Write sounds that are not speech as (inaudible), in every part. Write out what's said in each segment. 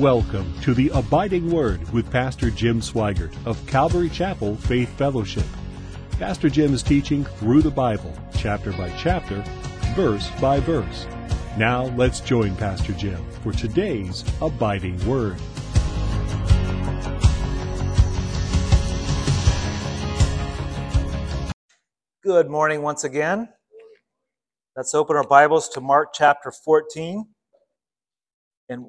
Welcome to the Abiding Word with Pastor Jim Sweigart of Calvary Chapel Faith Fellowship. Pastor Jim is teaching through the Bible, chapter by chapter, verse by verse. Now let's join Pastor Jim for today's Abiding Word. Good morning once again. Let's open our Bibles to Mark chapter 14. And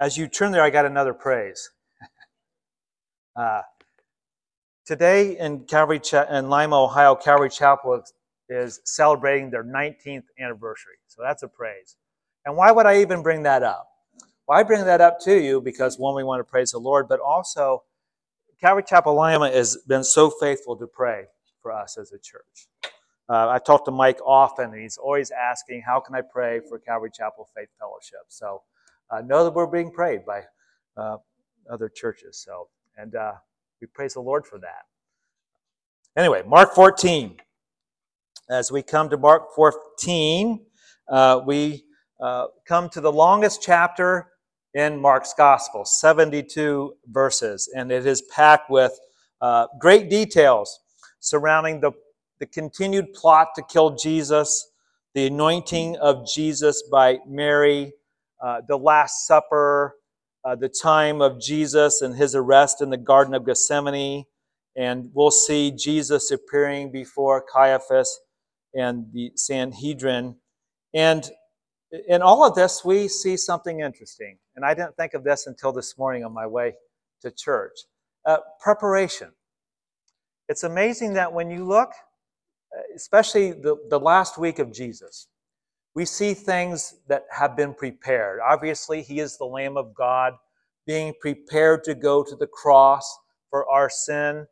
as you turn there, I got another praise. (laughs) uh, today in Calvary Cha- in Lima, Ohio, Calvary Chapel is celebrating their 19th anniversary. So that's a praise. And why would I even bring that up? Well, I bring that up to you because one, we want to praise the Lord, but also Calvary Chapel Lima has been so faithful to pray for us as a church. Uh, I talk to Mike often, and he's always asking, How can I pray for Calvary Chapel Faith Fellowship? So uh, know that we're being prayed by uh, other churches. So, and uh, we praise the Lord for that. Anyway, Mark 14. As we come to Mark 14, uh, we uh, come to the longest chapter in Mark's Gospel, 72 verses, and it is packed with great details surrounding the the continued plot to kill Jesus, the anointing of Jesus by Mary, uh, the Last Supper, uh, the time of Jesus and his arrest in the Garden of Gethsemane. And we'll see Jesus appearing before Caiaphas and the Sanhedrin. And in all of this, we see something interesting. And I didn't think of this until this morning on my way to church uh, preparation. It's amazing that when you look especially the, the last week of Jesus, we see things that have been prepared. Obviously, he is the Lamb of God, being prepared to go to the cross for our sin.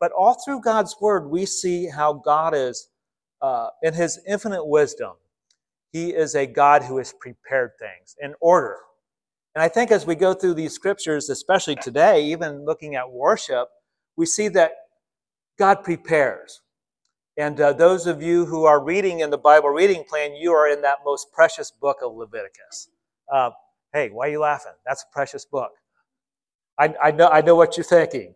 But all through God's word, we see how God is, uh, in his infinite wisdom, he is a God who has prepared things in order. And I think as we go through these scriptures, especially today, even looking at worship, we see that God prepares. And uh, those of you who are reading in the Bible reading plan, you are in that most precious book of Leviticus. Uh, hey, why are you laughing? That's a precious book. I, I, know, I know what you're thinking.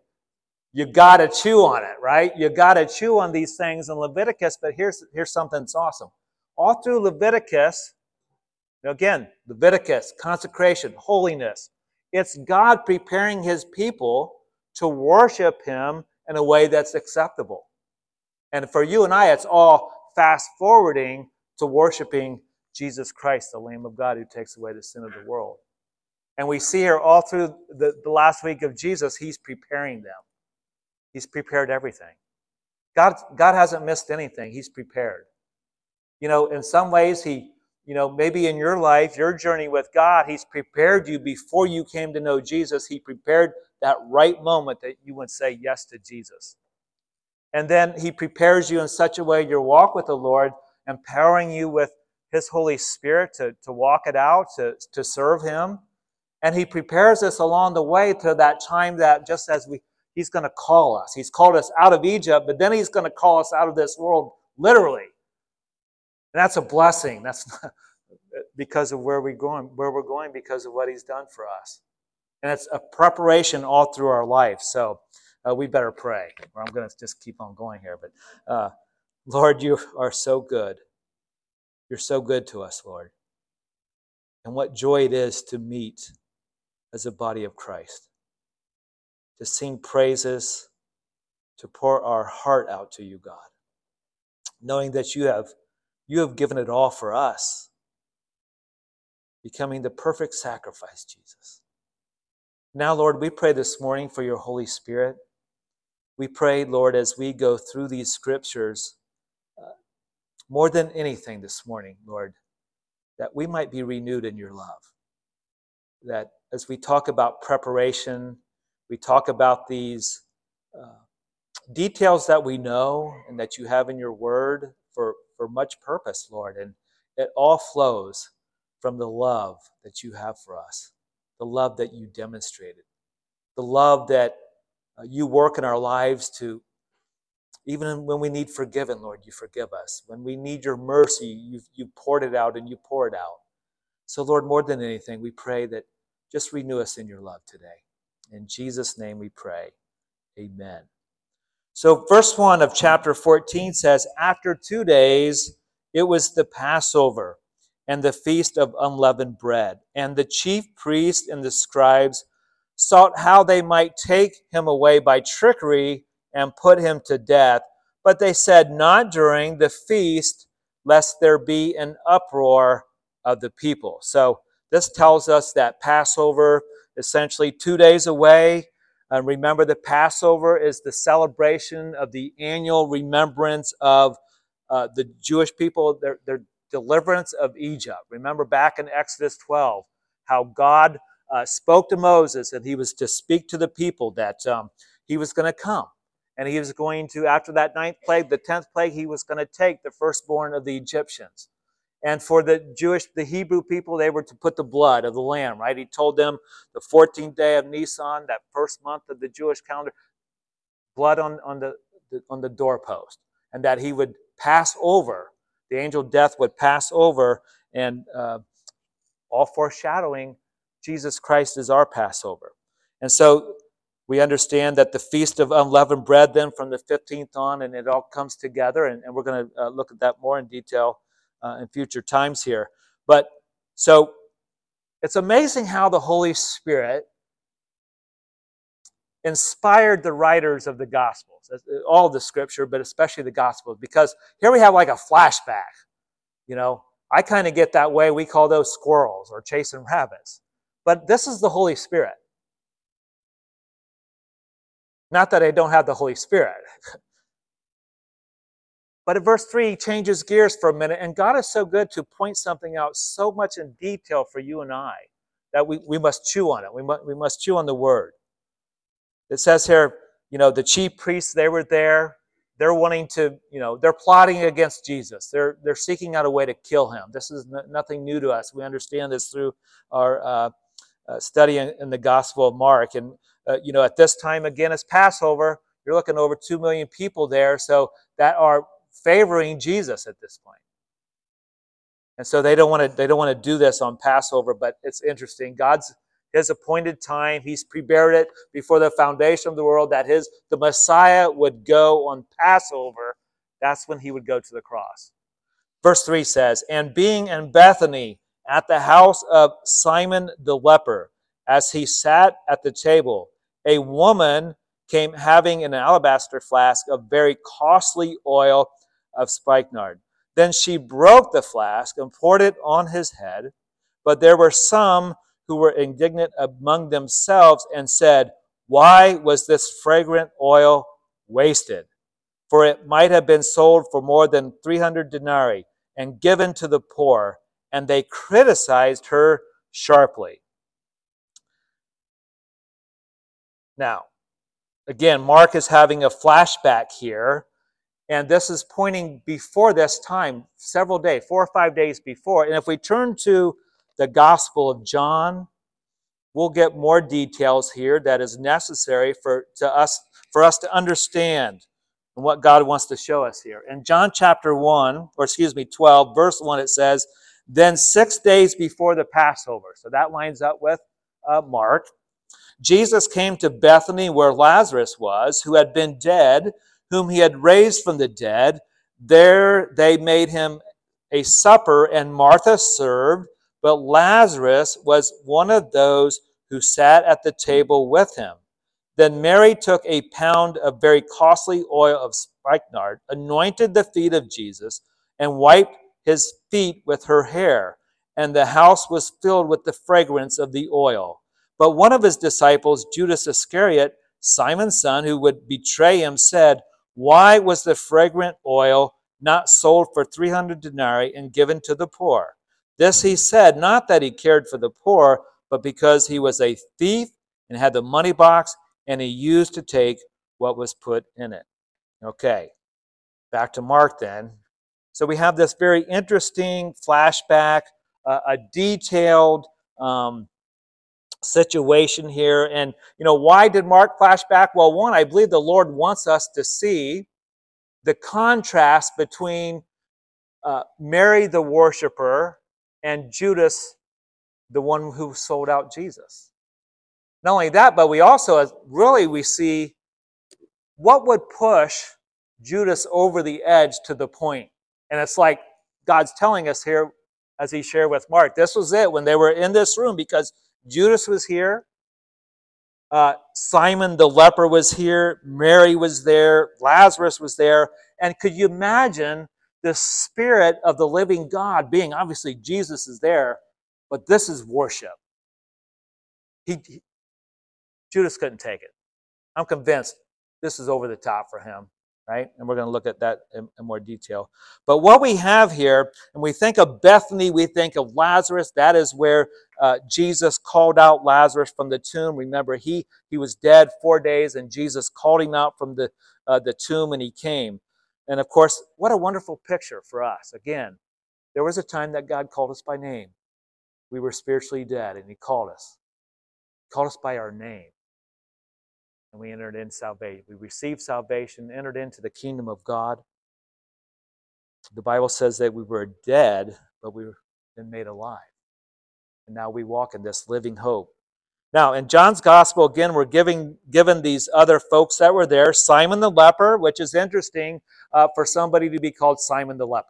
You got to chew on it, right? You got to chew on these things in Leviticus, but here's, here's something that's awesome. All through Leviticus, again, Leviticus, consecration, holiness, it's God preparing his people to worship him in a way that's acceptable. And for you and I, it's all fast forwarding to worshiping Jesus Christ, the Lamb of God who takes away the sin of the world. And we see here all through the, the last week of Jesus, He's preparing them. He's prepared everything. God, God hasn't missed anything, He's prepared. You know, in some ways, He, you know, maybe in your life, your journey with God, He's prepared you before you came to know Jesus. He prepared that right moment that you would say yes to Jesus. And then He prepares you in such a way your walk with the Lord, empowering you with His Holy Spirit to, to walk it out, to, to serve Him. And He prepares us along the way to that time that just as we He's going to call us. He's called us out of Egypt, but then He's going to call us out of this world literally. And that's a blessing. That's (laughs) because of where we're going, where we're going because of what He's done for us. And it's a preparation all through our life. So uh, we better pray, or I'm going to just keep on going here. But uh, Lord, you are so good. You're so good to us, Lord. And what joy it is to meet as a body of Christ, to sing praises, to pour our heart out to you, God, knowing that you have you have given it all for us, becoming the perfect sacrifice, Jesus. Now, Lord, we pray this morning for your Holy Spirit we pray, Lord, as we go through these scriptures, uh, more than anything this morning, Lord, that we might be renewed in your love. That as we talk about preparation, we talk about these uh, details that we know and that you have in your word for, for much purpose, Lord. And it all flows from the love that you have for us, the love that you demonstrated, the love that Uh, you work in our lives to, even when we need forgiven, Lord, you forgive us. When we need your mercy, you've, you've poured it out and you pour it out. So, Lord, more than anything, we pray that just renew us in your love today. In Jesus' name we pray. Amen. So, verse 1 of chapter 14 says, After two days, it was the Passover and the feast of unleavened bread. And the chief priests and the scribes sought how they might take him away by trickery and put him to death. But they said, Not during the feast, lest there be an uproar of the people. So, this tells us that Passover, essentially two days away, and remember, the Passover is the celebration of the annual remembrance of uh, the Jewish people, their, their deliverance of Egypt. Remember back in Exodus 12, how God uh, spoke to Moses and he was to speak to the people that um, he was going to come. And he was going to, after that ninth plague, the tenth plague, he was going to take the firstborn of the Egyptians. And for the Jewish, the Hebrew people, they were to put the blood of the lamb, right? He told them the 14th day of Nisan, that first month of the Jewish calendar, blood on, on, the, the on the doorpost. And that he would pass over, the angel death would pass over, and uh, all foreshadowing Jesus Christ is our Passover. And so we understand that the Feast of Unleavened Bread, then from the 15th on, and it all comes together, and, and we're going to uh, look at that more in detail uh, in future times here. But so it's amazing how the Holy Spirit inspired the writers of the Gospels, uh, all the scripture, but especially the Gospels, because here we have like a flashback. You know, I kind of get that way. We call those squirrels or chasing rabbits. But this is the Holy Spirit. Not that I don't have the Holy Spirit. (laughs) But in verse 3, he changes gears for a minute, and God is so good to point something out so much in detail for you and I that we, we must chew on it. We must, we must chew on the word. It says here, you know, the chief priests, they were there. They're wanting to, you know, they're plotting against Jesus. They're, they're seeking out a way to kill him. This is n- nothing new to us. We understand this through our uh, uh, study in, in, the Gospel of Mark. And, uh, you know, at this time, again, it's Passover. You're looking over 2 million people there. So that are favoring Jesus at this point. And so they don't want to they don't want to do this on Passover, but it's interesting. God's his appointed time, he's prepared it before the foundation of the world that his the Messiah would go on Passover. That's when he would go to the cross. Verse 3 says, And being in Bethany at the house of Simon the leper, as he sat at the table, a woman came having an alabaster flask of very costly oil of spikenard. Then she broke the flask and poured it on his head. But there were some who were indignant among themselves and said, Why was this fragrant oil wasted? For it might have been sold for more than 300 denarii and given to the poor. And they criticized her sharply. Now, again, Mark is having a flashback here and this is pointing before this time, several days, four or five days before. And if we turn to the Gospel of John, we'll get more details here that is necessary for, to us, for us to understand what God wants to show us here. In John chapter 1, or excuse me, 12, verse 1, it says, Then six days before the Passover. So that lines up with uh, Mark. Jesus came to Bethany where Lazarus was, who had been dead whom he had raised from the dead. There they made him a supper, and Martha served, but Lazarus was one of those who sat at the table with him. Then Mary took a pound of very costly oil of spikenard, anointed the feet of Jesus, and wiped his feet with her hair. And the house was filled with the fragrance of the oil. But one of his disciples, Judas Iscariot, Simon's son, who would betray him, said, why was the fragrant oil not sold for 300 denarii and given to the poor? This he said, not that he cared for the poor, but because he was a thief and had the money box and he used to take what was put in it. Okay, back to Mark then. So we have this very interesting flashback, uh, a detailed um, situation here. And, you know, why did Mark flash back? Well, one, I believe the Lord wants us to see the contrast between uh, Mary the worshiper and Judas the one who sold out Jesus. Not only that, but we also really we see what would push Judas over the edge to the point. And it's like God's telling us here as he shared with Mark. This was it when they were in this room because Judas was here. Uh, Simon the leper was here. Mary was there. Lazarus was there. And could you imagine the spirit of the living God being obviously Jesus is there, but this is worship. He, he Judas couldn't take it. I'm convinced this is over the top for him, right? And we're going to look at that in, in, more detail. But what we have here, and we think of Bethany, we think of Lazarus. That is where uh, Jesus called out Lazarus from the tomb. Remember, he he was dead four days, and Jesus called him out from the uh, the tomb, and he came. And of course, what a wonderful picture for us. Again, there was a time that God called us by name. We were spiritually dead, and He called us. He called us by our name. And we entered in salvation. We received salvation, entered into the kingdom of God. The Bible says that we were dead, but we've been made alive. And now we walk in this living hope. Now, in John's gospel, again, we're giving, given these other folks that were there Simon the leper, which is interesting uh, for somebody to be called Simon the leper.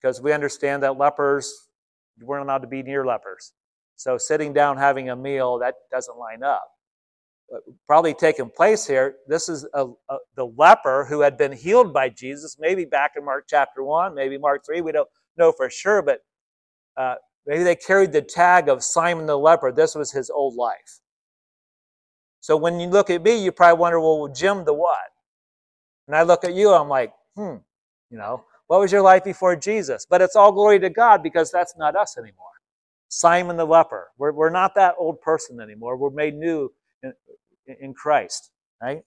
Because we understand that lepers weren't allowed to be near lepers. So sitting down having a meal, that doesn't line up. Probably taking place here, this is a, a, the leper who had been healed by Jesus, maybe back in Mark chapter 1, maybe Mark 3, we don't know for sure, but uh, Maybe they carried the tag of Simon the leper. This was his old life. So when you look at me, you probably wonder, well, Jim the what? And I look at you, I'm like, hmm, you know, what was your life before Jesus? But it's all glory to God because that's not us anymore. Simon the leper. We're, we're not that old person anymore. We're made new in, Christ, right?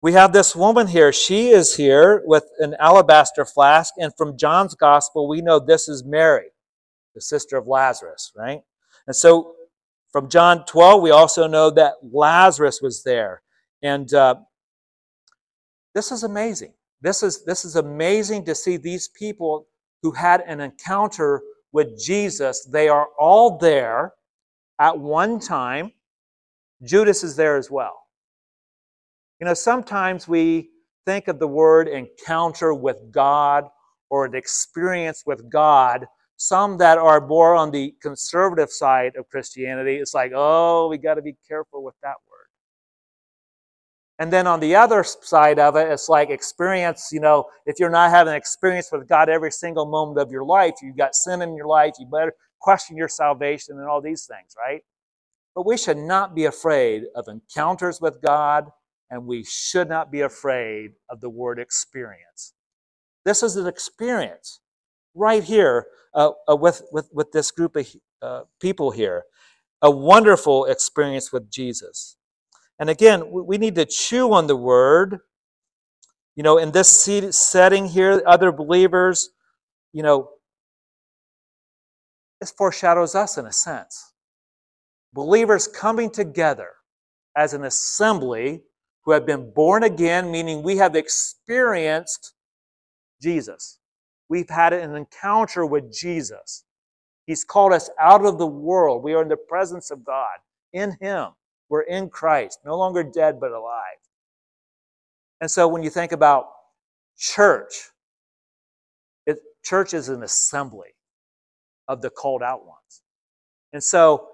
We have this woman here. She is here with an alabaster flask. And from John's gospel, we know this is Mary the sister of Lazarus, right? And so from John 12, we also know that Lazarus was there. And uh, this is amazing. This is, this is amazing to see these people who had an encounter with Jesus. They are all there at one time. Judas is there as well. You know, sometimes we think of the word encounter with God or an experience with God some that are more on the conservative side of Christianity, it's like, oh, we got to be careful with that word. And then on the other side of it, it's like experience, you know, if you're not having experience with God every single moment of your life, you've got sin in your life, you better question your salvation and all these things, right? But we should not be afraid of encounters with God, and we should not be afraid of the word experience. This is an experience right here uh, uh, with, with, with this group of uh, people here. A wonderful experience with Jesus. And again, we need to chew on the word. You know, in this setting here, other believers, you know, this foreshadows us in a sense. Believers coming together as an assembly who have been born again, meaning we have experienced Jesus. We've had an encounter with Jesus. He's called us out of the world. We are in the presence of God. In Him, we're in Christ, no longer dead but alive. And so when you think about church, it, church is an assembly of the called out ones. And so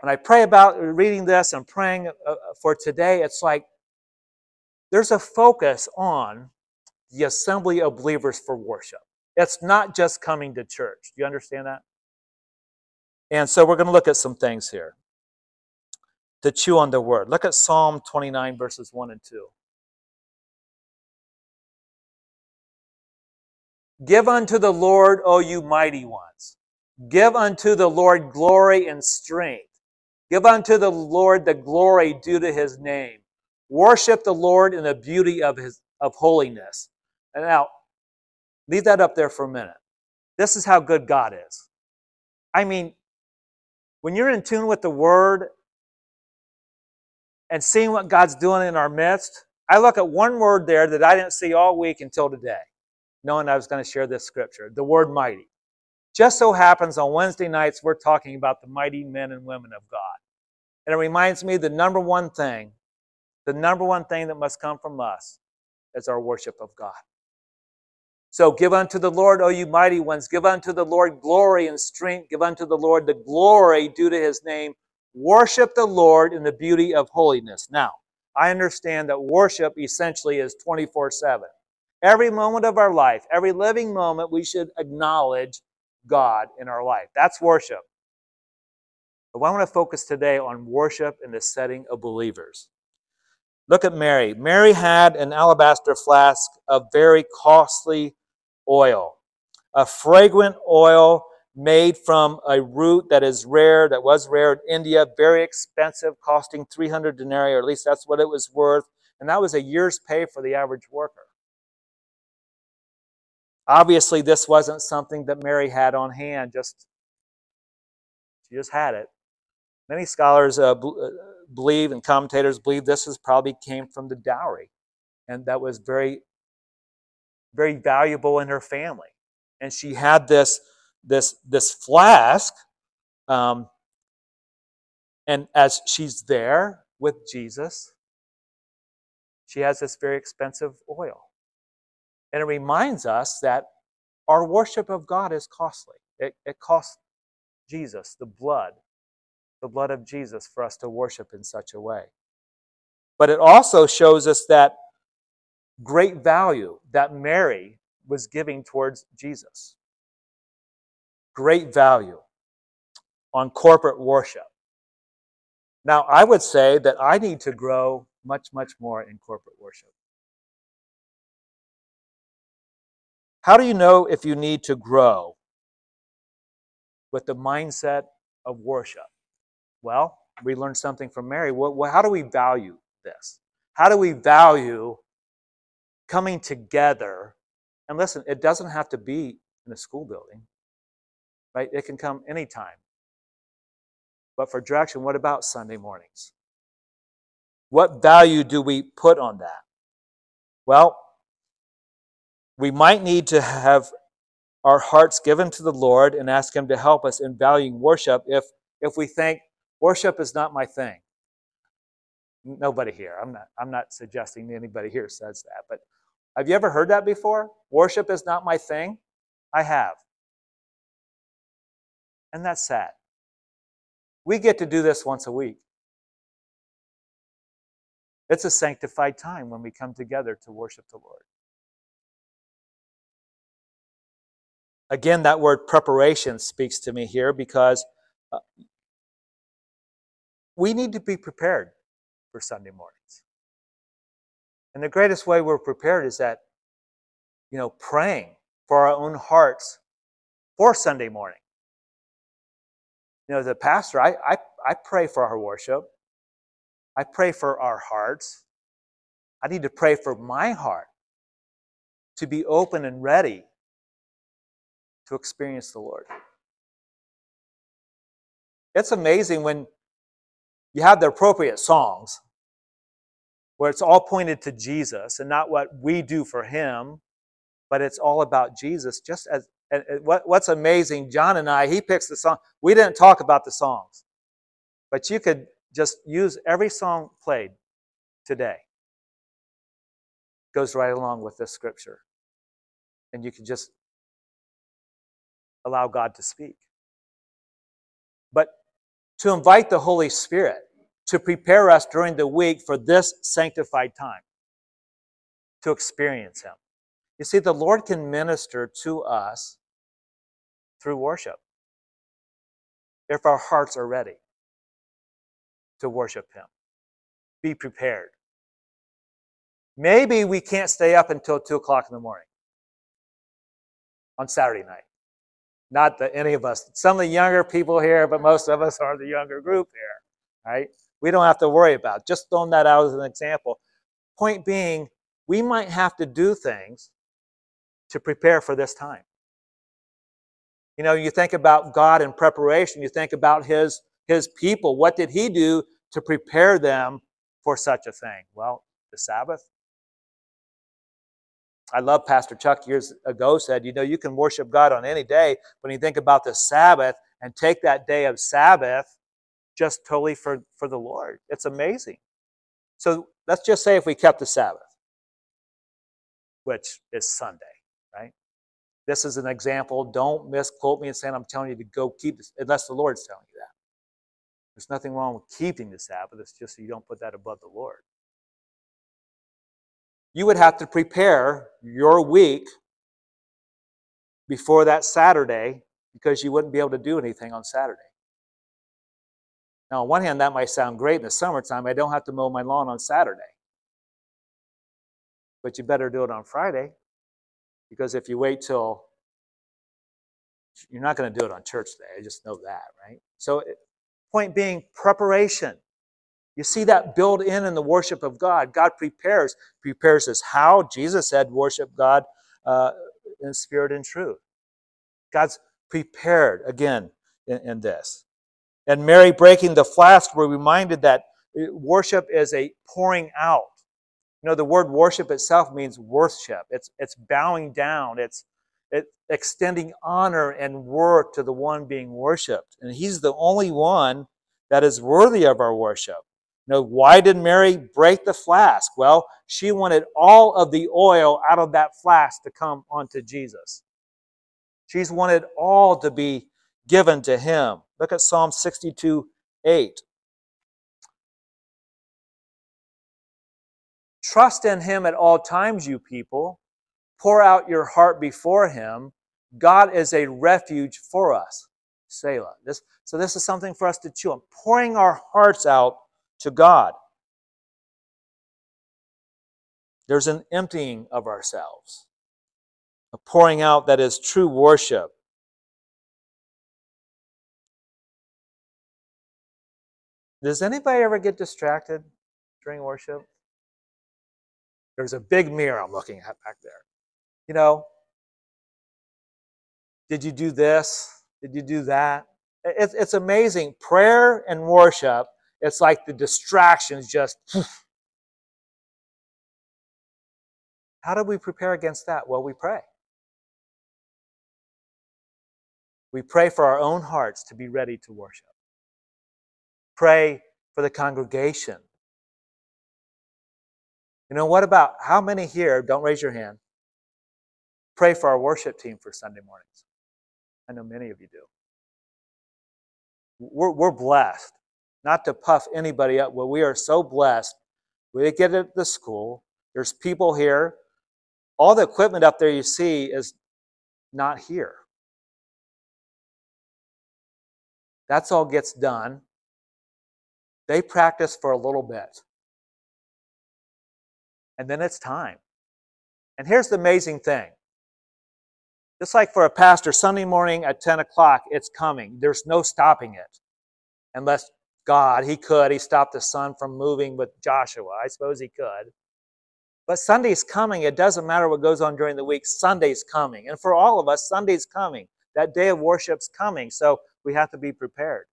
when I pray about reading this and praying uh, for today, it's like there's a focus on the assembly of believers for worship. It's not just coming to church. Do you understand that? And so we're going to look at some things here to chew on the word. Look at Psalm 29, verses 1 and 2. Give unto the Lord, O you mighty ones. Give unto the Lord glory and strength. Give unto the Lord the glory due to his name. Worship the Lord in the beauty of his of holiness. And now, leave that up there for a minute. This is how good God is. I mean, when you're in tune with the Word and seeing what God's doing in our midst, I look at one word there that I didn't see all week until today, knowing I was going to share this scripture the word mighty. Just so happens on Wednesday nights, we're talking about the mighty men and women of God. And it reminds me the number one thing, the number one thing that must come from us is our worship of God. So give unto the Lord, O you mighty ones, give unto the Lord glory and strength, give unto the Lord the glory due to his name. Worship the Lord in the beauty of holiness. Now, I understand that worship essentially is 24 7. Every moment of our life, every living moment, we should acknowledge God in our life. That's worship. But I want to focus today on worship in the setting of believers. Look at Mary. Mary had an alabaster flask of very costly oil, a fragrant oil made from a root that is rare, that was rare in India, very expensive, costing 300 denarii, or at least that's what it was worth. And that was a year's pay for the average worker. Obviously, this wasn't something that Mary had on hand, just she just had it. Many scholars uh, uh, believe and commentators believe this is probably came from the dowry, and that was very, very valuable in her family. And she had this this this flask um, and as she's there with jesus she has this very expensive oil and it reminds us that our worship of god is costly it, it costs jesus the blood the blood of jesus for us to worship in such a way but it also shows us that great value that mary was giving towards jesus great value on corporate worship. Now, I would say that I need to grow much, much more in corporate worship. How do you know if you need to grow with the mindset of worship? Well, we learned something from Mary. Well, how do we value this? How do we value coming together? And listen, it doesn't have to be in a school building right? It can come anytime. But for direction, what about Sunday mornings? What value do we put on that? Well, we might need to have our hearts given to the Lord and ask Him to help us in valuing worship if, if we think worship is not my thing. Nobody here. I'm not, I'm not suggesting anybody here says that, but have you ever heard that before? Worship is not my thing? I have. And that's sad. We get to do this once a week. It's a sanctified time when we come together to worship the Lord. Again, that word preparation speaks to me here because uh, we need to be prepared for Sunday mornings. And the greatest way we're prepared is that, you know, praying for our own hearts for Sunday morning. You know, the pastor, I, I, I pray for our worship. I pray for our hearts. I need to pray for my heart to be open and ready to experience the Lord. It's amazing when you have the appropriate songs where it's all pointed to Jesus and not what we do for him, but it's all about Jesus, just as and what, what's amazing, John and I, he picks the song. We didn't talk about the songs, but you could just use every song played today. Goes right along with this scripture. And you can just allow God to speak. But to invite the Holy Spirit to prepare us during the week for this sanctified time, to experience Him. You see, the Lord can minister to us through worship if our hearts are ready to worship Him. Be prepared. Maybe we can't stay up until 2 o'clock in the morning on Saturday night. Not that any of us, some of the younger people here, but most of us are the younger group here, right? We don't have to worry about it. Just throwing that out as an example. Point being, we might have to do things to prepare for this time. You know, you think about God in preparation, you think about his his people. What did he do to prepare them for such a thing? Well, the Sabbath. I love Pastor Chuck years ago said, you know, you can worship God on any day, but when you think about the Sabbath and take that day of Sabbath just totally for, for the Lord. It's amazing. So let's just say if we kept the Sabbath, which is Sunday, right? This is an example. Don't misquote me and saying I'm telling you to go keep this, unless the Lord's telling you that. There's nothing wrong with keeping the Sabbath. It's just so you don't put that above the Lord. You would have to prepare your week before that Saturday because you wouldn't be able to do anything on Saturday. Now, on one hand, that might sound great in the summertime. I don't have to mow my lawn on Saturday. But you better do it on Friday because if you wait till you're not going to do it on church day. I just know that, right? So, eh, point being, preparation. You see that built in in the worship of God. God prepares. Prepares us how? Jesus said, worship God uh, in spirit and truth. God's prepared, again, in, in this. And Mary breaking the flask, we're reminded that worship is a pouring out. You know, the word worship itself means worship. It's, it's bowing down. It's it, extending honor and worth to the one being worshiped. And he's the only one that is worthy of our worship. You know, why did Mary break the flask? Well, she wanted all of the oil out of that flask to come onto Jesus. She's wanted all to be given to him. Look at Psalm 62 8. Trust in him at all times, you people. Pour out your heart before him. God is a refuge for us. Selah. This, so, this is something for us to chew on. Pouring our hearts out to God. There's an emptying of ourselves, a pouring out that is true worship. Does anybody ever get distracted during worship? There's a big mirror I'm looking at back there. You know, did you do this? Did you do that? It's, amazing. Prayer and worship, it's like the distractions just. How do we prepare against that? Well, we pray. We pray for our own hearts to be ready to worship. Pray for the congregation. You know, what about how many here, don't raise your hand, pray for our worship team for Sunday mornings? I know many of you do. We're, we're blessed. Not to puff anybody up, but we are so blessed. We get at the school. There's people here. All the equipment up there you see is not here. That's all gets done they practice for a little bit. And then it's time. And here's the amazing thing. Just like for a pastor, Sunday morning at 10 o'clock, it's coming. There's no stopping it. Unless God, He could. He stopped the sun from moving with Joshua. I suppose He could. But Sunday's coming. It doesn't matter what goes on during the week. Sunday's coming. And for all of us, Sunday's coming. That day of worship's coming. So we have to be prepared.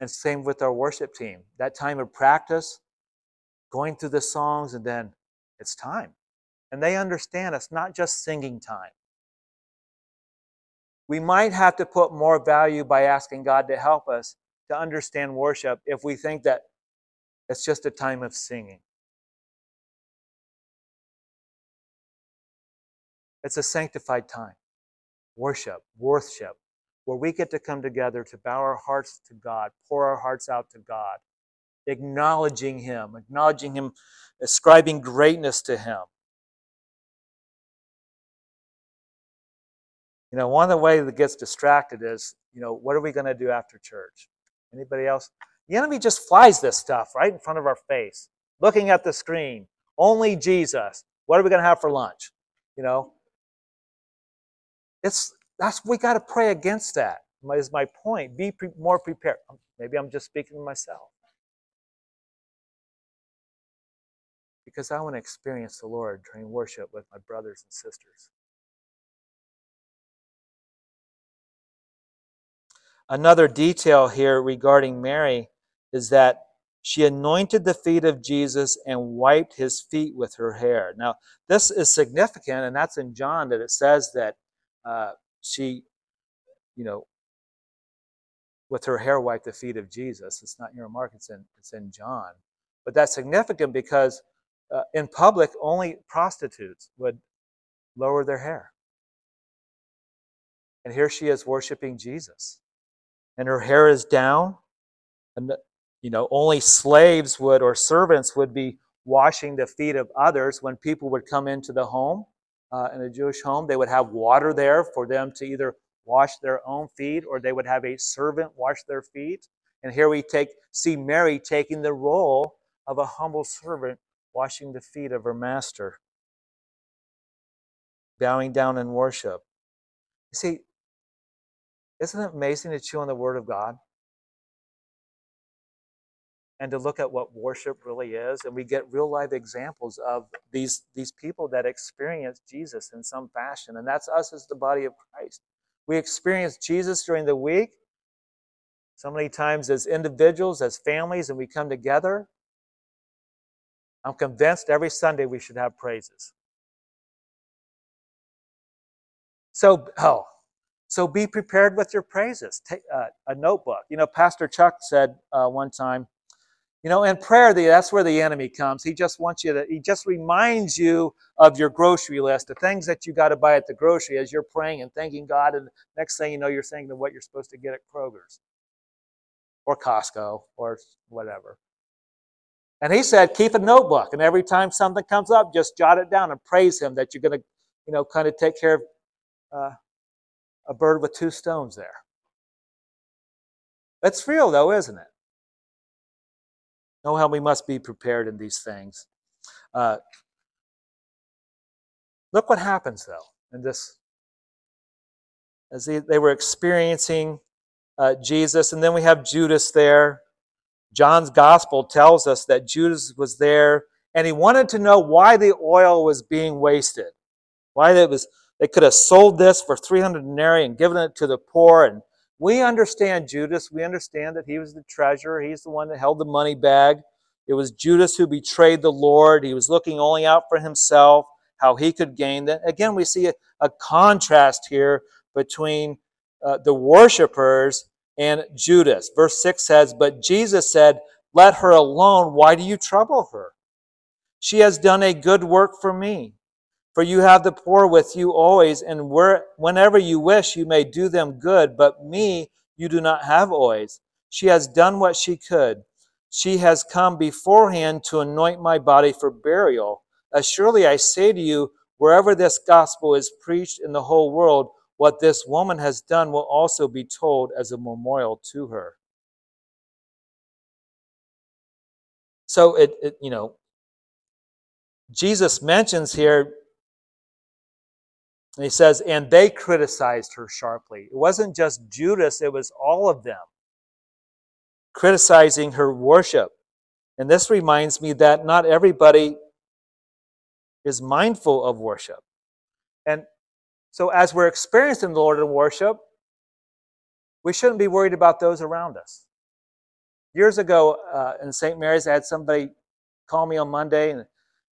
And same with our worship team. That time of practice, going through the songs, and then it's time. And they understand it's not just singing time. We might have to put more value by asking God to help us to understand worship if we think that it's just a time of singing. It's a sanctified time. Worship, worship, where we get to come together to bow our hearts to God, pour our hearts out to God, acknowledging Him, acknowledging Him, ascribing greatness to Him. You know, one of the ways that gets distracted is, you know, what are we going to do after church? Anybody else? The enemy just flies this stuff right in front of our face, looking at the screen. Only Jesus. What are we going to have for lunch? You know, it's that's we got to pray against that. Is my point? Be pre- more prepared. Um, maybe I'm just speaking to myself because I want to experience the Lord during worship with my brothers and sisters. Another detail here regarding Mary is that she anointed the feet of Jesus and wiped his feet with her hair. Now, this is significant, and that's in John that it says that uh, she, you know, with her hair wiped the feet of Jesus. It's not in your Mark, it's in, it's in John. But that's significant because uh, in public, only prostitutes would lower their hair. And here she is worshiping Jesus. And her hair is down. And, you know, only slaves would or servants would be washing the feet of others when people would come into the home. Uh, in a Jewish home, they would have water there for them to either wash their own feet or they would have a servant wash their feet. And here we take see Mary taking the role of a humble servant washing the feet of her master, bowing down in worship. You see, isn't it amazing to chew on the Word of God? And to look at what worship really is, and we get real life examples of these, these people that experience Jesus in some fashion, and that's us as the body of Christ. We experience Jesus during the week, so many times as individuals, as families, and we come together I'm convinced every Sunday we should have praises. So, oh, so be prepared with your praises. Take uh, a notebook. You know, Pastor Chuck said uh, one time, you know, in prayer, that's where the enemy comes. He just wants you to, he just reminds you of your grocery list, the things that you got to buy at the grocery as you're praying and thanking God. And next thing you know, you're thinking of what you're supposed to get at Kroger's or Costco or whatever. And he said, keep a notebook, and every time something comes up, just jot it down and praise him that you're going to, you know, kind of take care of uh, a bird with two stones there. That's real, though, isn't it? Know how we must be prepared in these things. Uh, look what happens, though, in this. As they, they were experiencing uh, Jesus, and then we have Judas there. John's gospel tells us that Judas was there and he wanted to know why the oil was being wasted. Why it was they could have sold this for 300 denarii and given it to the poor and we understand Judas. We understand that he was the treasurer. He's the one that held the money bag. It was Judas who betrayed the Lord. He was looking only out for himself, how he could gain that. Again, we see a, a contrast here between uh, the worshipers and Judas. Verse 6 says, But Jesus said, Let her alone. Why do you trouble her? She has done a good work for me. For you have the poor with you always, and where, whenever you wish, you may do them good, but me you do not have always. She has done what she could. She has come beforehand to anoint my body for burial. As surely I say to you, wherever this gospel is preached in the whole world, what this woman has done will also be told as a memorial to her. So it, it you know, Jesus mentions here, and he says, and they criticized her sharply. It wasn't just Judas, it was all of them criticizing her worship. And this reminds me that not everybody is mindful of worship. And so, as we're experiencing the Lord in worship, we shouldn't be worried about those around us. Years ago uh, in St. Mary's, I had somebody call me on Monday, and,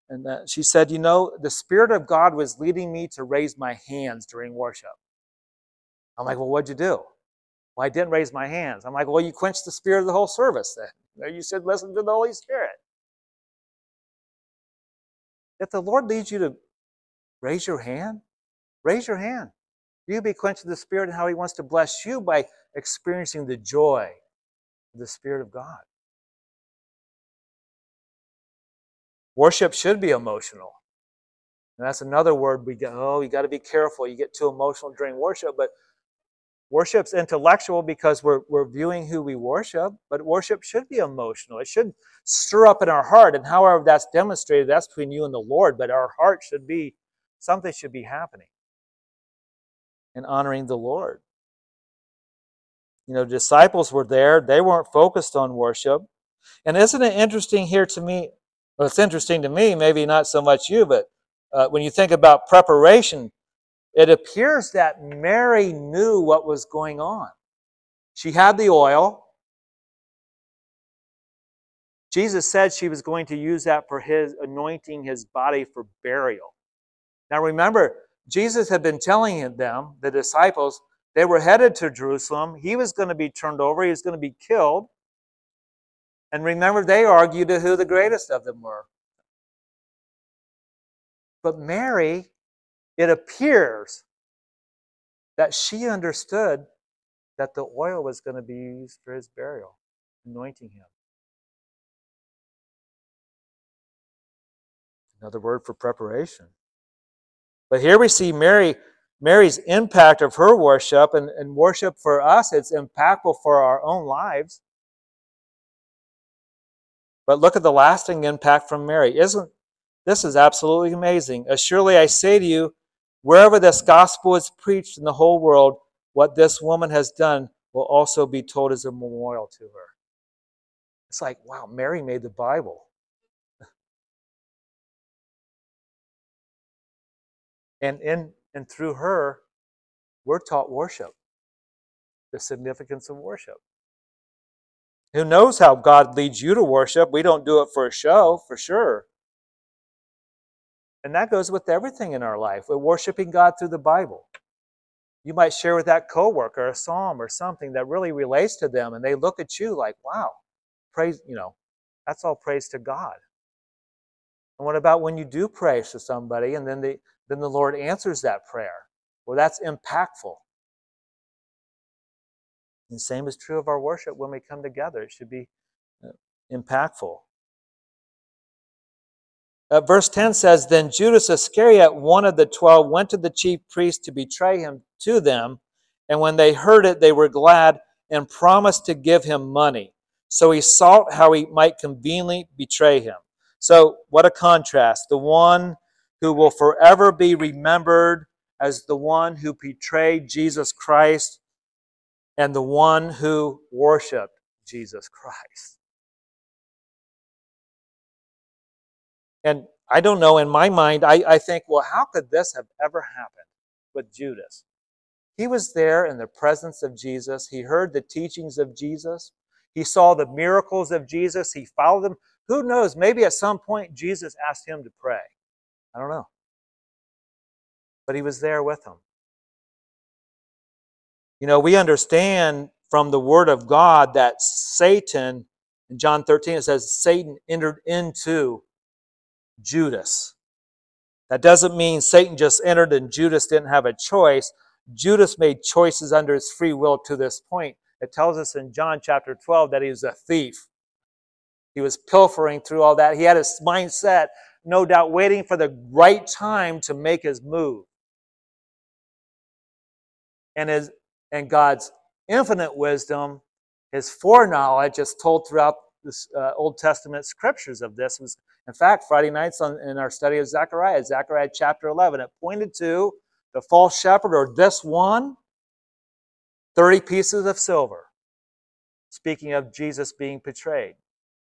and uh, she said, You know, the Spirit of God was leading me to raise my hands during worship. I'm like, Well, what'd you do? Well, I didn't raise my hands. I'm like, Well, you quenched the Spirit of the whole service then. You said, Listen to the Holy Spirit. If the Lord leads you to raise your hand, Raise your hand. You be quenched the Spirit and how He wants to bless you by experiencing the joy of the Spirit of God. Worship should be emotional. And that's another word we go, oh, you got to be careful. You get too emotional during worship, but worship's intellectual because we're, we're viewing who we worship, but worship should be emotional. It should stir up in our heart. And however that's demonstrated, that's between you and the Lord, but our heart should be, something should be happening and honoring the Lord. You know, disciples were there, they weren't focused on worship. And isn't it interesting here to me? Well, it's interesting to me, maybe not so much you, but uh, when you think about preparation, it appears that Mary knew what was going on. She had the oil, Jesus said she was going to use that for his anointing his body for burial. Now remember, Jesus had been telling them, the disciples, they were headed to Jerusalem. He was going to be turned over, he was going to be killed. And remember, they argued who the greatest of them were. But Mary, it appears that she understood that the oil was going to be used for his burial, anointing him. Another word for preparation. But here we see Mary, Mary's impact of her worship, and, and worship for us, it's impactful for our own lives. But look at the lasting impact from Mary. Isn't this is absolutely amazing? As surely I say to you, wherever this gospel is preached in the whole world, what this woman has done will also be told as a memorial to her. It's like, wow, Mary made the Bible. (laughs) And in and through her, we're taught worship, the significance of worship. Who knows how God leads you to worship? We don't do it for a show, for sure. And that goes with everything in our life. We're worshiping God through the Bible. You might share with that coworker a psalm or something that really relates to them, and they look at you like, wow, praise, you know, that's all praise to God. And what about when you do praise to somebody and then the, then the Lord answers that prayer. Well, that's impactful. And the same is true of our worship when we come together. It should be uh, impactful. Uh, verse 10 says Then Judas Iscariot, one of the twelve, went to the chief priests to betray him to them. And when they heard it, they were glad and promised to give him money. So he sought how he might conveniently betray him. So, what a contrast. The one who will forever be remembered as the one who betrayed Jesus Christ and the one who worshiped Jesus Christ. And I don't know, in my mind, I, I think, well, how could this have ever happened with Judas? He was there in the presence of Jesus. He heard the teachings of Jesus. He saw the miracles of Jesus. He followed them. Who knows? Maybe at some point Jesus asked him to pray. I don't know. But he was there with them. You know, we understand from the Word of God that Satan, in John 13, it says Satan entered into Judas. That doesn't mean Satan just entered and Judas didn't have a choice. Judas made choices under his free will to this point. It tells us in John chapter 12 that he was a thief. He was pilfering through all that. He had his mindset no doubt waiting for the right time to make his move. And, his, and God's infinite wisdom, his foreknowledge, is told throughout the uh, Old Testament scriptures of this. was, in fact, Friday nights on, in our study of Zechariah, Zechariah chapter 11, it pointed to the false shepherd or this one, 30 pieces of silver. Speaking of Jesus being betrayed.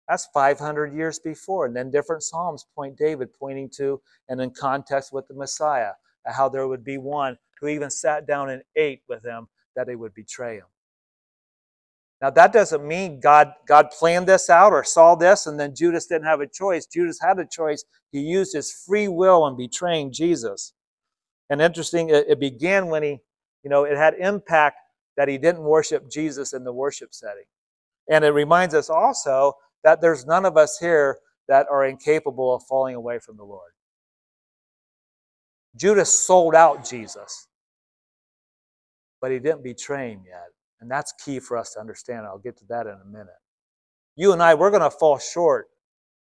That's 500 years before. And then different Psalms point David pointing to, and in context with the Messiah, how there would be one who even sat down and ate with him that he would betray him. Now, that doesn't mean God, God planned this out or saw this and then Judas didn't have a choice. Judas had a choice. He used his free will in betraying Jesus. And interesting, it, it began when he, you know, it had impact that he didn't worship Jesus in the worship setting. And it reminds us also that there's none of us here that are incapable of falling away from the Lord. Judas sold out Jesus, but he didn't betray him yet. And that's key for us to understand. I'll get to that in a minute. You and I, we're going to fall short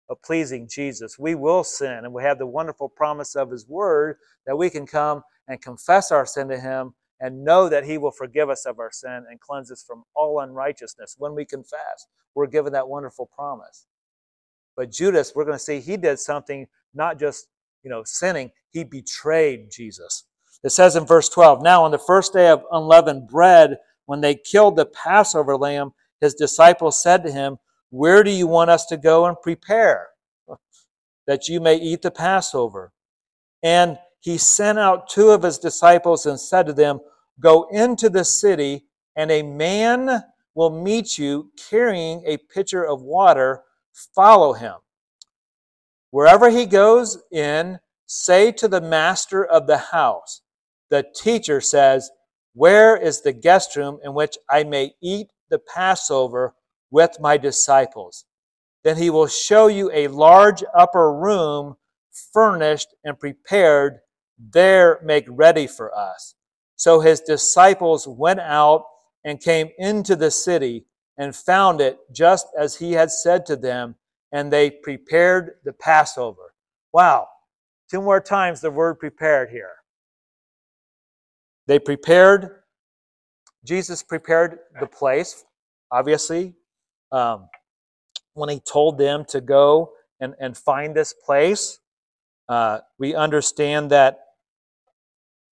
of pleasing Jesus. We will sin, and we have the wonderful promise of his word that we can come and confess our sin to him and know that he will forgive us of our sin and cleanse us from all unrighteousness when we confess. We're given that wonderful promise. But Judas, we're going to see he did something not just, you know, sinning, he betrayed Jesus. It says in verse 12, Now on the first day of unleavened bread, when they killed the Passover lamb, his disciples said to him, Where do you want us to go and prepare (laughs) that you may eat the Passover? And he sent out two of his disciples and said to them, Go into the city, and a man will meet you carrying a pitcher of water. follow him. Wherever he goes in, say to the master of the house, the teacher says, Where is the guest room in which I may eat the Passover with my disciples? Then he will show you a large upper room furnished and prepared. There make ready for us. So his disciples went out and came into the city and found it just as he had said to them, and they prepared the Passover. Wow. Two more times the word prepared here. They prepared, Jesus prepared the place, obviously, um, when he told them to go and, and find this place. Uh, we understand that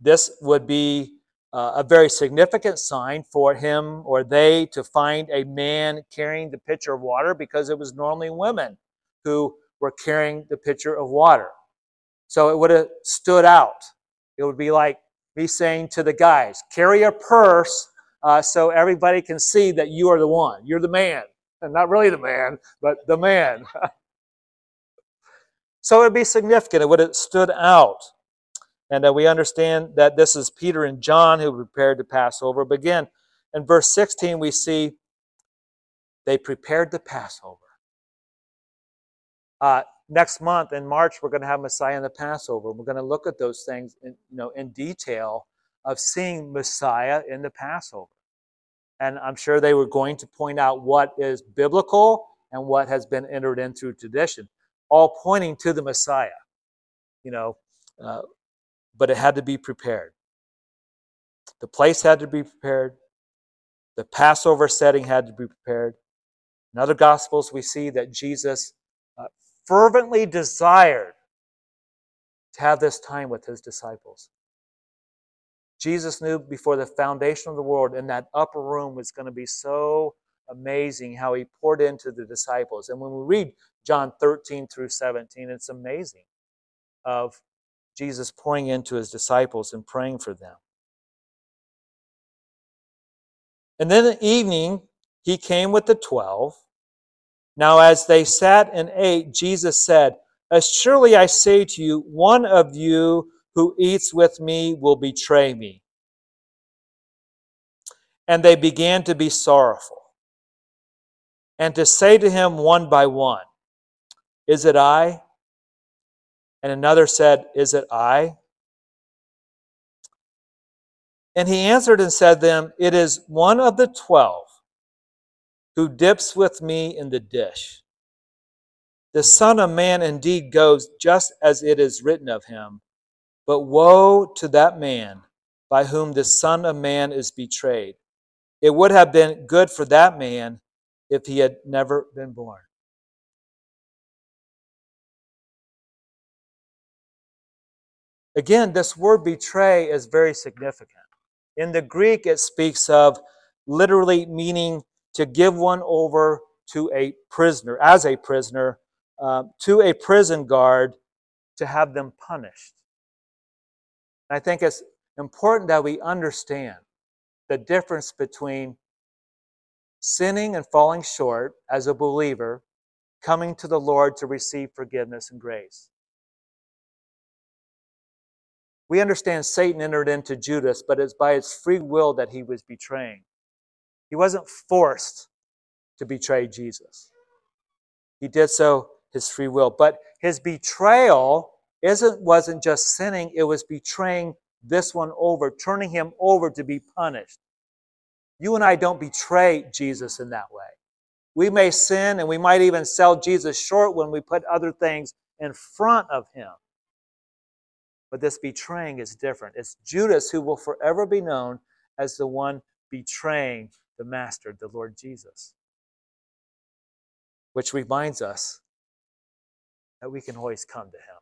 this would be uh, a very significant sign for him or they to find a man carrying the pitcher of water because it was normally women who were carrying the pitcher of water. So it would have stood out. It would be like me saying to the guys, carry a purse uh, so everybody can see that you are the one. You're the man. And not really the man, but the man. (laughs) so it would be significant. It would have stood out. And uh, we understand that this is Peter and John who prepared the Passover. But again, in verse 16, we see they prepared the Passover. Uh, next month in March, we're going to have Messiah and the Passover. We're going to look at those things in, you know, in detail of seeing Messiah in the Passover. And I'm sure they were going to point out what is biblical and what has been entered in through tradition, all pointing to the Messiah. You know, uh, but it had to be prepared. The place had to be prepared. The Passover setting had to be prepared. In other Gospels, we see that Jesus fervently desired to have this time with his disciples. Jesus knew before the foundation of the world in that upper room was going to be so amazing how he poured into the disciples. And when we read John 13 through 17, it's amazing of Jesus pouring into his disciples and praying for them. And then the evening, he came with the twelve. Now, as they sat and ate, Jesus said, As surely I say to you, one of you who eats with me will betray me. And they began to be sorrowful and to say to him one by one, Is it I? And another said, Is it I? And he answered and said to them, It is one of the twelve who dips with me in the dish. The Son of Man indeed goes just as it is written of him, but woe to that man by whom the Son of Man is betrayed. It would have been good for that man if he had never been born. Again, this word betray is very significant. In the Greek, it speaks of literally meaning to give one over to a prisoner, as a prisoner, uh, to a prison guard to have them punished. I think it's important that we understand the difference between sinning and falling short as a believer, coming to the Lord to receive forgiveness and grace. We understand Satan entered into Judas, but it's by his free will that he was betraying. He wasn't forced to betray Jesus. He did so his free will. But his betrayal isn't wasn't just sinning, it was betraying this one over, turning him over to be punished. You and I don't betray Jesus in that way. We may sin and we might even sell Jesus short when we put other things in front of him. But this betraying is different. It's Judas who will forever be known as the one betraying the Master, the Lord Jesus. Which reminds us that we can always come to Him.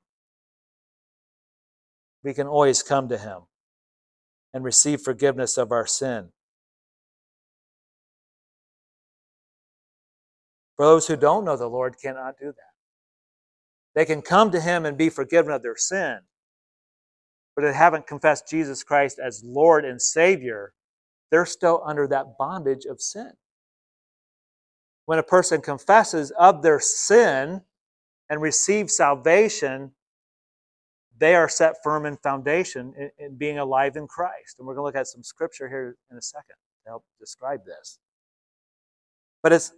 We can always come to Him and receive forgiveness of our sin. For those who don't know the Lord cannot do that. They can come to Him and be forgiven of their sin, but they haven't confessed Jesus Christ as Lord and Savior, they're still under that bondage of sin. when a person confesses of their sin and receives salvation, they are set firm in foundation in, in being alive in Christ. And we're going to look at some scripture here in a second to help describe this. But it's,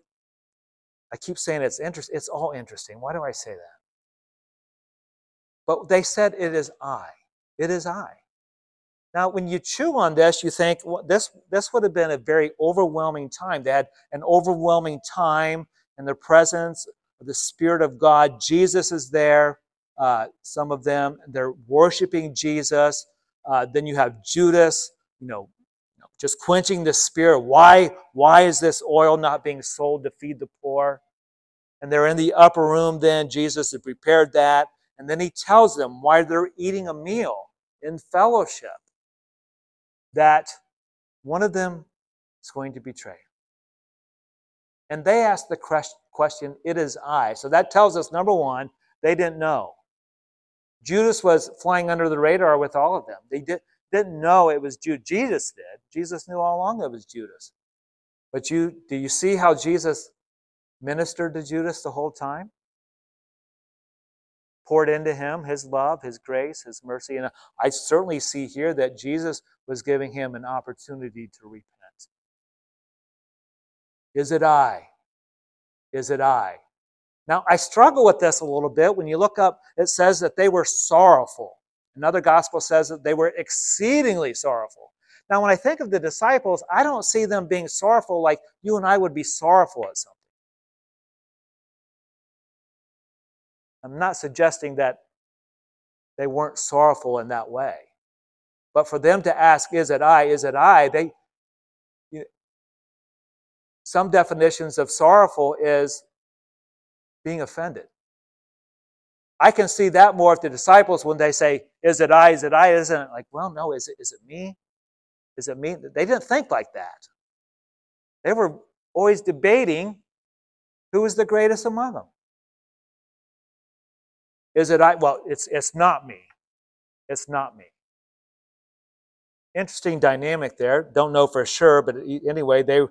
I keep saying it's interesting. It's all interesting. Why do I say that? But they said, It is I. It is I. Now, when you chew on this, you think well, this, this would have been a very overwhelming time. They had an overwhelming time in the presence of the Spirit of God. Jesus is there. Uh, some of them, they're worshiping Jesus. Uh, then you have Judas, you know, just quenching the spirit. Why, why is this oil not being sold to feed the poor? And they're in the upper room then. Jesus had prepared that. And then he tells them why they're eating a meal in fellowship that one of them is going to betray. And they ask the question, It is I. So that tells us, number one, they didn't know. Judas was flying under the radar with all of them. They did, didn't know it was Judas. Jesus did. Jesus knew all along it was Judas. But you do you see how Jesus ministered to Judas the whole time? Poured into him his love, his grace, his mercy. And I certainly see here that Jesus was giving him an opportunity to repent. Is it I? Is it I? Now, I struggle with this a little bit. When you look up, it says that they were sorrowful. Another gospel says that they were exceedingly sorrowful. Now, when I think of the disciples, I don't see them being sorrowful like you and I would be sorrowful at something. I'm not suggesting that they weren't sorrowful in that way. But for them to ask, is it I, is it I, they you know, some definitions of sorrowful is being offended. I can see that more if the disciples, when they say, Is it I? Is it I? Isn't it like, well, no, is it is it me? Is it me? They didn't think like that. They were always debating who was the greatest among them. Is it I? Well, it's it's not me. It's not me. Interesting dynamic there. Don't know for sure, but anyway, they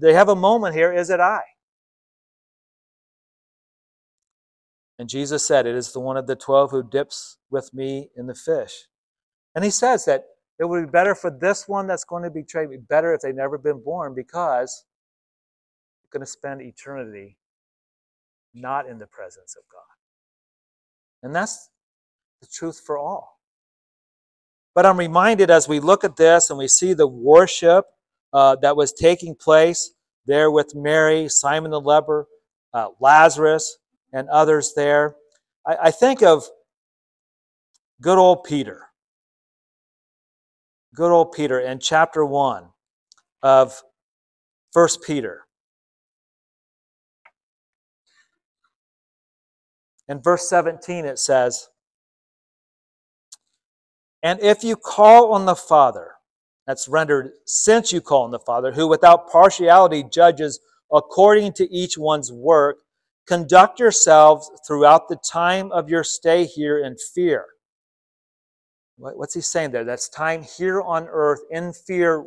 they have a moment here. Is it I? And Jesus said, It is the one of the twelve who dips with me in the fish. And he says that it would be better for this one that's going to betray me, better if they'd never been born because you're going to spend eternity not in the presence of God. And that's the truth for all. But I'm reminded as we look at this and we see the worship uh, that was taking place there with Mary, Simon the leper, uh, Lazarus, and others there. I, I think of good old Peter. Good old Peter in chapter 1 of First Peter. In verse 17, it says, And if you call on the Father, that's rendered since you call on the Father, who without partiality judges according to each one's work, Conduct yourselves throughout the time of your stay here in fear. What's he saying there? That's time here on earth in fear,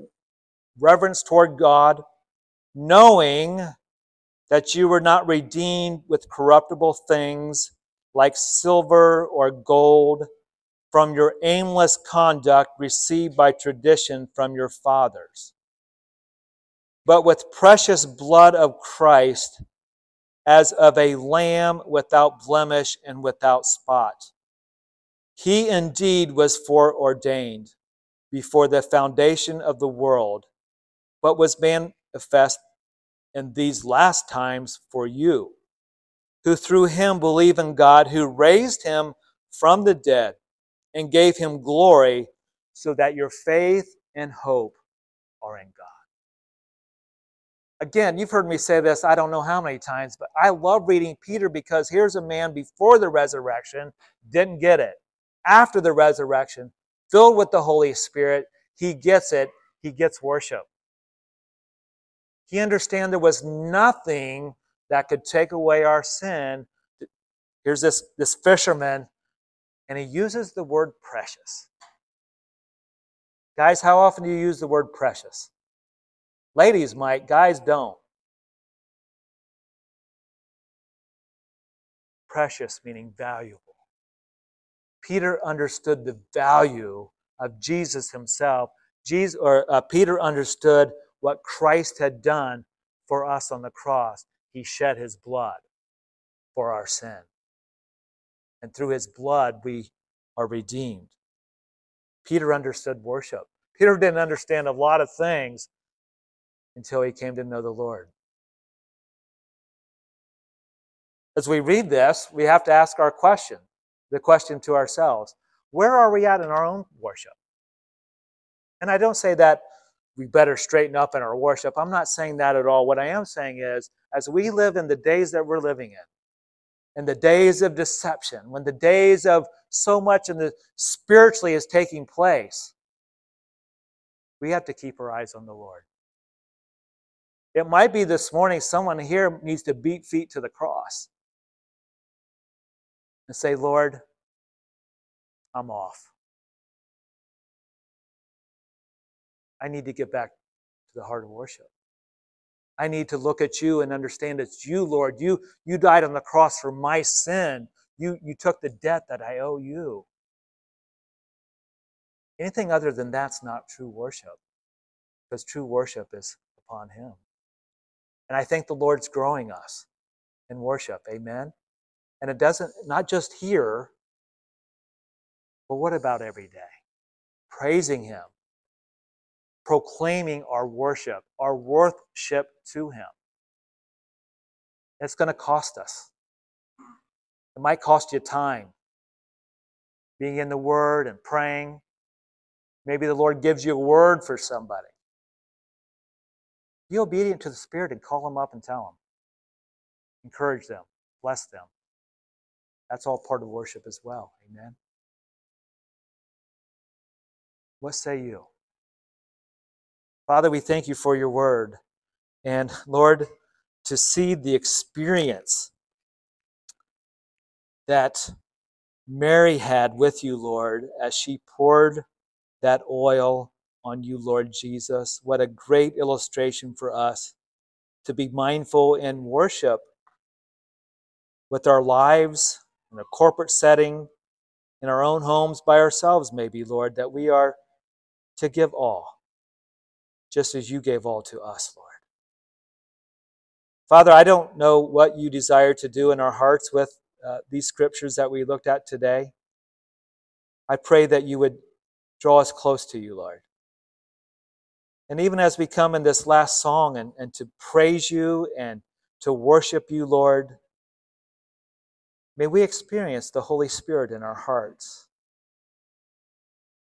reverence toward God, knowing that you were not redeemed with corruptible things like silver or gold from your aimless conduct received by tradition from your fathers, but with precious blood of Christ as of a lamb without blemish and without spot. He indeed was foreordained before the foundation of the world, but was manifest in these last times for you, who through him believe in God, who raised him from the dead and gave him glory, so that your faith and hope are in God. Again, you've heard me say this, I don't know how many times, but I love reading Peter because here's a man before the resurrection, didn't get it. After the resurrection, filled with the Holy Spirit, he gets it. He gets worship. He understand there was nothing that could take away our sin. Here's this, this fisherman, and he uses the word precious. Guys, how often do you use the word precious? Ladies might, guys don't. Precious meaning valuable. Peter understood the value of Jesus himself. Jesus, or uh, Peter understood what Christ had done for us on the cross. He shed his blood for our sin. And through his blood, we are redeemed. Peter understood worship. Peter didn't understand a lot of things until he came to know the Lord. As we read this, we have to ask our question the question to ourselves where are we at in our own worship? And I don't say that we better straighten up in our worship. I'm not saying that at all. What I am saying is, as we live in the days that we're living in, in the days of deception, when the days of so much in the spiritually is taking place, we have to keep our eyes on the Lord. It might be this morning someone here needs to beat feet to the cross and say, Lord, I'm off. I need to get back to the heart of worship. I need to look at you and understand it's you, Lord. You, you died on the cross for my sin. You, you took the debt that I owe you. Anything other than that's not true worship, because true worship is upon Him. And I think the Lord's growing us in worship. Amen. And it doesn't, not just here, but what about every day? Praising Him, proclaiming our worship, our worship to Him. It's going to cost us. It might cost you time. Being in the Word and praying. Maybe the Lord gives you a word for somebody. Be obedient to the Spirit and call them up and tell them. Encourage them, bless them. That's all part of worship as well. Amen. What say you? Father, we thank you for your word. And Lord, to see the experience that Mary had with you, Lord, as she poured that oil on you, Lord Jesus. What a great illustration for us to be mindful in worship with our lives in a corporate setting, in our own homes by ourselves, maybe, Lord, that we are to give all, just as you gave all to us, Lord. Father, I don't know what you desire to do in our hearts with uh, these scriptures that we looked at today. I pray that you would draw us close to you, Lord. And even as we come in this last song and, and to praise you and to worship you, Lord, May we experience the Holy Spirit in our hearts.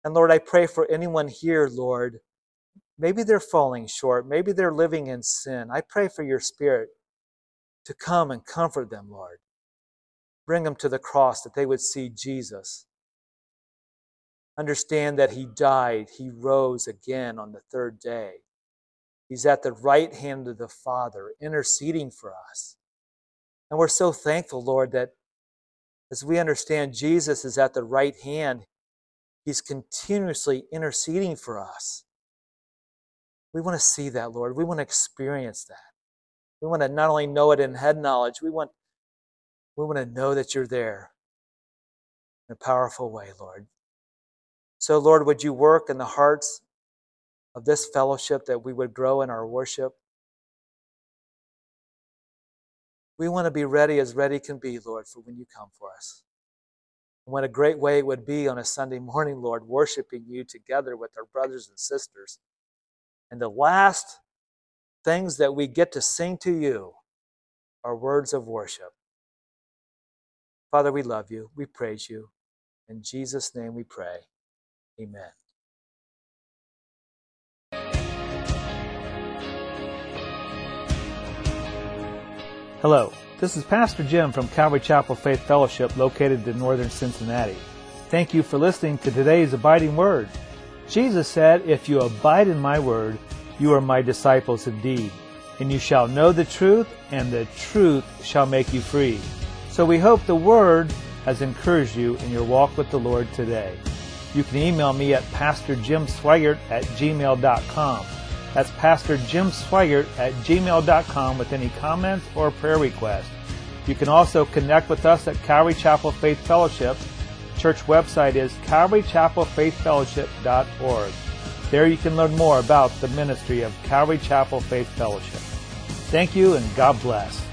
And Lord, I pray for anyone here, Lord, maybe they're falling short, maybe they're living in sin. I pray for your Spirit to come and comfort them, Lord. Bring them to the cross that they would see Jesus. Understand that He died, He rose again on the third day. He's at the right hand of the Father, interceding for us. And we're so thankful, Lord, that as we understand Jesus is at the right hand, he's continuously interceding for us. We want to see that, Lord. We want to experience that. We want to not only know it in head knowledge, we want, we want to know that you're there in a powerful way, Lord. So, Lord, would you work in the hearts of this fellowship that we would grow in our worship? We want to be ready as ready can be, Lord, for when you come for us. And what a great way it would be on a Sunday morning, Lord, worshiping you together with our brothers and sisters. And the last things that we get to sing to you are words of worship. Father, we love you. We praise you. In Jesus' name we pray. Amen. Hello, this is Pastor Jim from Calvary Chapel Faith Fellowship located in northern Cincinnati. Thank you for listening to today's Abiding Word. Jesus said, If you abide in my word, you are my disciples indeed, and you shall know the truth, and the truth shall make you free. So we hope the word has encouraged you in your walk with the Lord today. You can email me at pastorjimsweigart at gmail.com. That's Pastor Jim Sweigart at gmail.com with any comments or prayer requests. You can also connect with us at Calvary Chapel Faith Fellowship. Church website is calvarychapelfaithfellowship.org. There you can learn more about the ministry of Calvary Chapel Faith Fellowship. Thank you and God bless.